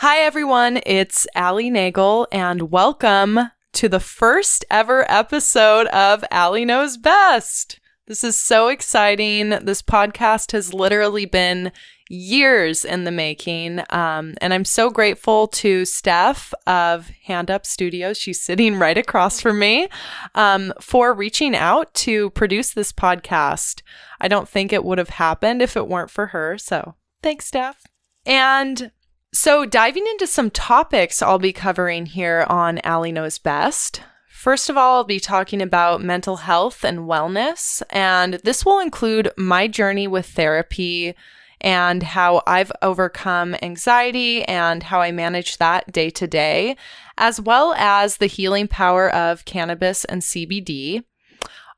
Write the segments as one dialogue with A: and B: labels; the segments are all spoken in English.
A: Hi, everyone. It's Allie Nagel, and welcome to the first ever episode of Allie Knows Best. This is so exciting. This podcast has literally been years in the making. Um, and I'm so grateful to Steph of Hand Up Studios. She's sitting right across from me um, for reaching out to produce this podcast. I don't think it would have happened if it weren't for her. So thanks, Steph. And so, diving into some topics I'll be covering here on Allie Knows Best. First of all, I'll be talking about mental health and wellness, and this will include my journey with therapy and how I've overcome anxiety and how I manage that day to day, as well as the healing power of cannabis and CBD.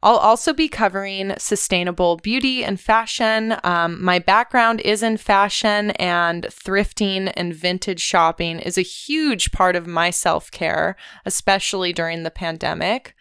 A: I'll also be covering sustainable beauty and fashion. Um, my background is in fashion, and thrifting and vintage shopping is a huge part of my self care, especially during the pandemic.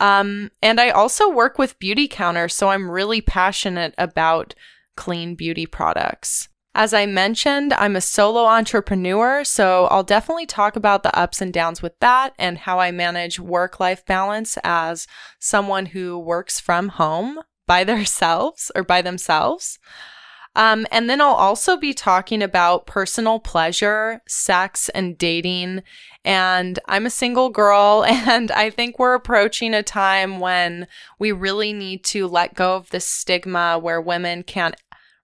A: Um, and I also work with Beautycounter, so I'm really passionate about clean beauty products. As I mentioned, I'm a solo entrepreneur, so I'll definitely talk about the ups and downs with that and how I manage work life balance as someone who works from home by themselves or by themselves. Um, and then I'll also be talking about personal pleasure, sex, and dating. And I'm a single girl, and I think we're approaching a time when we really need to let go of the stigma where women can't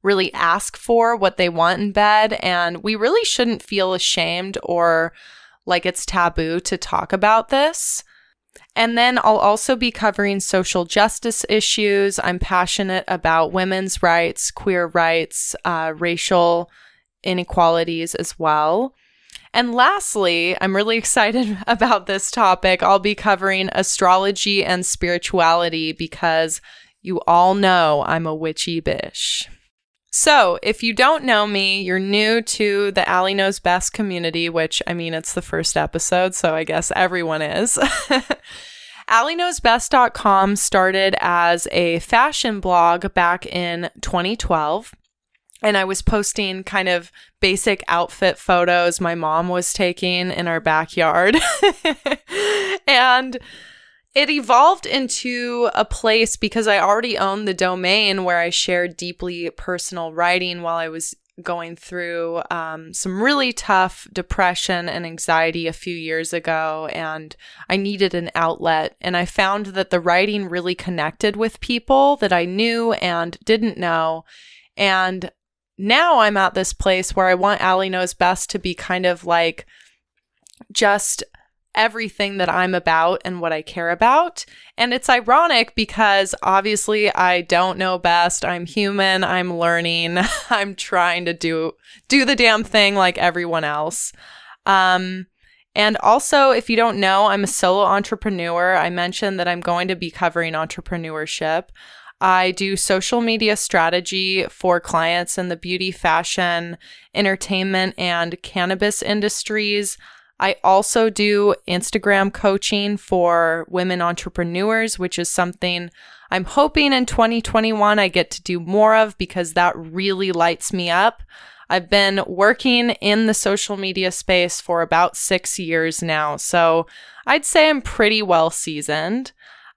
A: really ask for what they want in bed. And we really shouldn't feel ashamed or like it's taboo to talk about this. And then I'll also be covering social justice issues. I'm passionate about women's rights, queer rights, uh, racial inequalities as well. And lastly, I'm really excited about this topic. I'll be covering astrology and spirituality because you all know I'm a witchy bish. So, if you don't know me, you're new to the Allie Knows Best community, which I mean, it's the first episode, so I guess everyone is. AllieKnowsBest.com started as a fashion blog back in 2012. And I was posting kind of basic outfit photos my mom was taking in our backyard. and it evolved into a place because I already owned the domain where I shared deeply personal writing while I was going through um, some really tough depression and anxiety a few years ago, and I needed an outlet. And I found that the writing really connected with people that I knew and didn't know. And now I'm at this place where I want Allie Knows Best to be kind of like just everything that I'm about and what I care about. And it's ironic because obviously I don't know best. I'm human, I'm learning, I'm trying to do do the damn thing like everyone else. Um and also, if you don't know, I'm a solo entrepreneur. I mentioned that I'm going to be covering entrepreneurship. I do social media strategy for clients in the beauty, fashion, entertainment, and cannabis industries. I also do Instagram coaching for women entrepreneurs, which is something I'm hoping in 2021 I get to do more of because that really lights me up. I've been working in the social media space for about six years now, so I'd say I'm pretty well seasoned.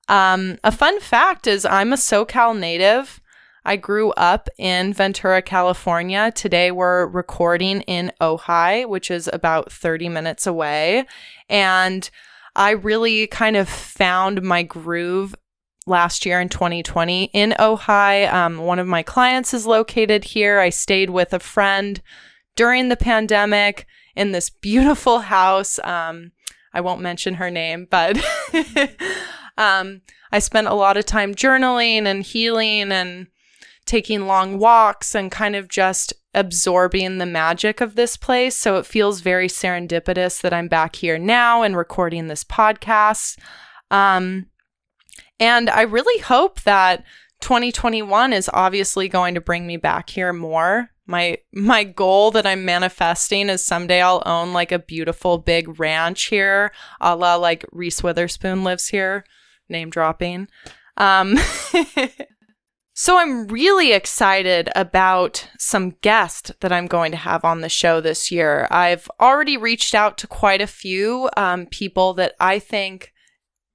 A: Um, a fun fact is I'm a SoCal native. I grew up in Ventura, California. Today we're recording in Ojai, which is about 30 minutes away. And I really kind of found my groove last year in 2020 in Ojai. Um, one of my clients is located here. I stayed with a friend during the pandemic in this beautiful house. Um, I won't mention her name, but um, I spent a lot of time journaling and healing and taking long walks and kind of just absorbing the magic of this place. So it feels very serendipitous that I'm back here now and recording this podcast. Um, and I really hope that 2021 is obviously going to bring me back here more. My my goal that I'm manifesting is someday I'll own like a beautiful big ranch here, a la like Reese Witherspoon lives here, name dropping. Um, So I'm really excited about some guests that I'm going to have on the show this year. I've already reached out to quite a few um, people that I think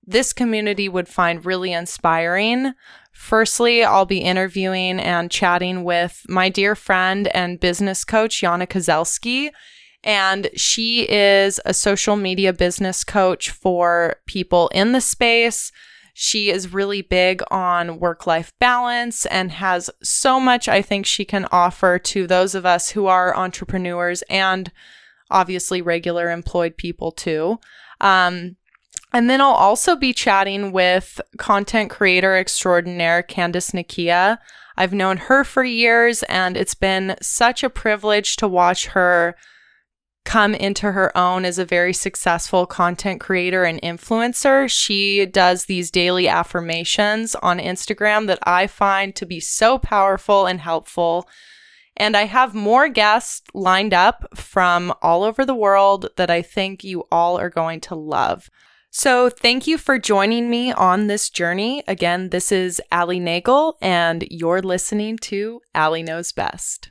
A: this community would find really inspiring. Firstly, I'll be interviewing and chatting with my dear friend and business coach, Yana Kozelski. And she is a social media business coach for people in the space she is really big on work life balance and has so much I think she can offer to those of us who are entrepreneurs and obviously regular employed people too. Um, and then I'll also be chatting with content creator extraordinaire Candice Nikia. I've known her for years, and it's been such a privilege to watch her come into her own as a very successful content creator and influencer. She does these daily affirmations on Instagram that I find to be so powerful and helpful. And I have more guests lined up from all over the world that I think you all are going to love. So, thank you for joining me on this journey. Again, this is Allie Nagel, and you're listening to Allie Knows Best.